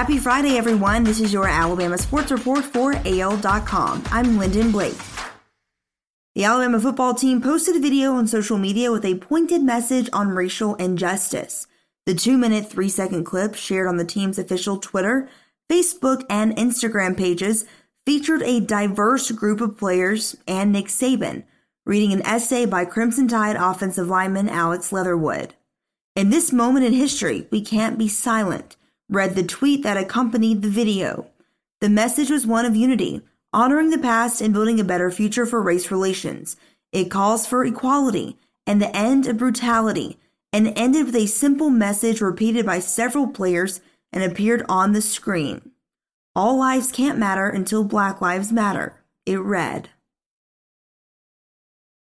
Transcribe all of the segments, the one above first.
Happy Friday, everyone. This is your Alabama Sports Report for AL.com. I'm Lyndon Blake. The Alabama football team posted a video on social media with a pointed message on racial injustice. The two minute, three second clip shared on the team's official Twitter, Facebook, and Instagram pages featured a diverse group of players and Nick Saban reading an essay by Crimson Tide offensive lineman Alex Leatherwood. In this moment in history, we can't be silent read the tweet that accompanied the video. The message was one of unity, honoring the past and building a better future for race relations. It calls for equality and the end of brutality and ended with a simple message repeated by several players and appeared on the screen. All lives can't matter until Black Lives Matter, it read.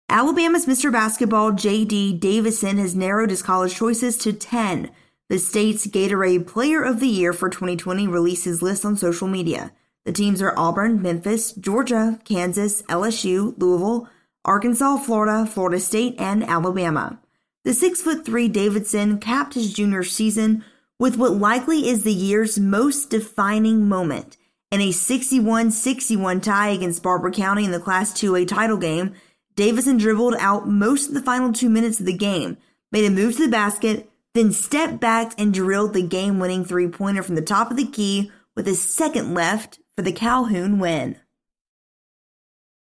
Alabama's Mr. Basketball J.D. Davison has narrowed his college choices to 10 the state's Gatorade Player of the Year for 2020 released his list on social media. The teams are Auburn, Memphis, Georgia, Kansas, LSU, Louisville, Arkansas, Florida, Florida State, and Alabama. The 6'3 Davison capped his junior season with what likely is the year's most defining moment. In a 61 61 tie against Barbour County in the Class 2A title game, Davison dribbled out most of the final two minutes of the game, made a move to the basket, then stepped back and drilled the game winning three pointer from the top of the key with a second left for the Calhoun win.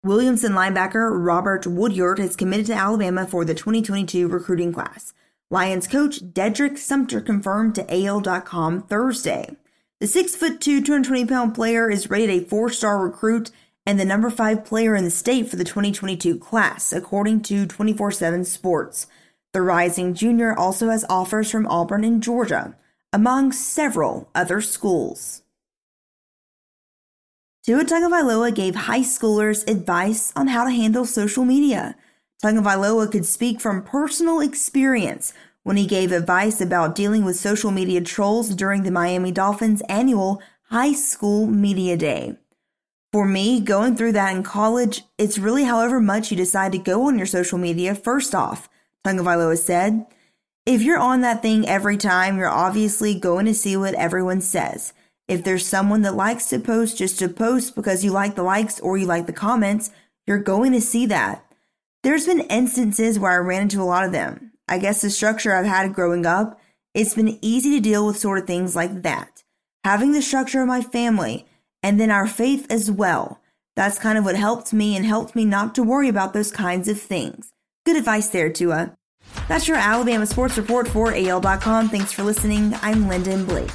Williamson linebacker Robert Woodyard has committed to Alabama for the 2022 recruiting class. Lions coach Dedrick Sumter confirmed to AL.com Thursday. The 6'2, 220 pound player is rated a four star recruit and the number five player in the state for the 2022 class, according to 24 7 Sports. The rising junior also has offers from Auburn and Georgia, among several other schools. Tua Tagovailoa gave high schoolers advice on how to handle social media. Tagovailoa could speak from personal experience when he gave advice about dealing with social media trolls during the Miami Dolphins annual High School Media Day. For me, going through that in college, it's really however much you decide to go on your social media first off. Tagovailoa said. If you're on that thing every time, you're obviously going to see what everyone says. If there's someone that likes to post just to post because you like the likes or you like the comments, you're going to see that. There's been instances where I ran into a lot of them. I guess the structure I've had growing up, it's been easy to deal with sort of things like that. Having the structure of my family and then our faith as well. That's kind of what helped me and helped me not to worry about those kinds of things. Good advice there, Tua. That's your Alabama Sports Report for AL.com. Thanks for listening. I'm Lyndon Blake.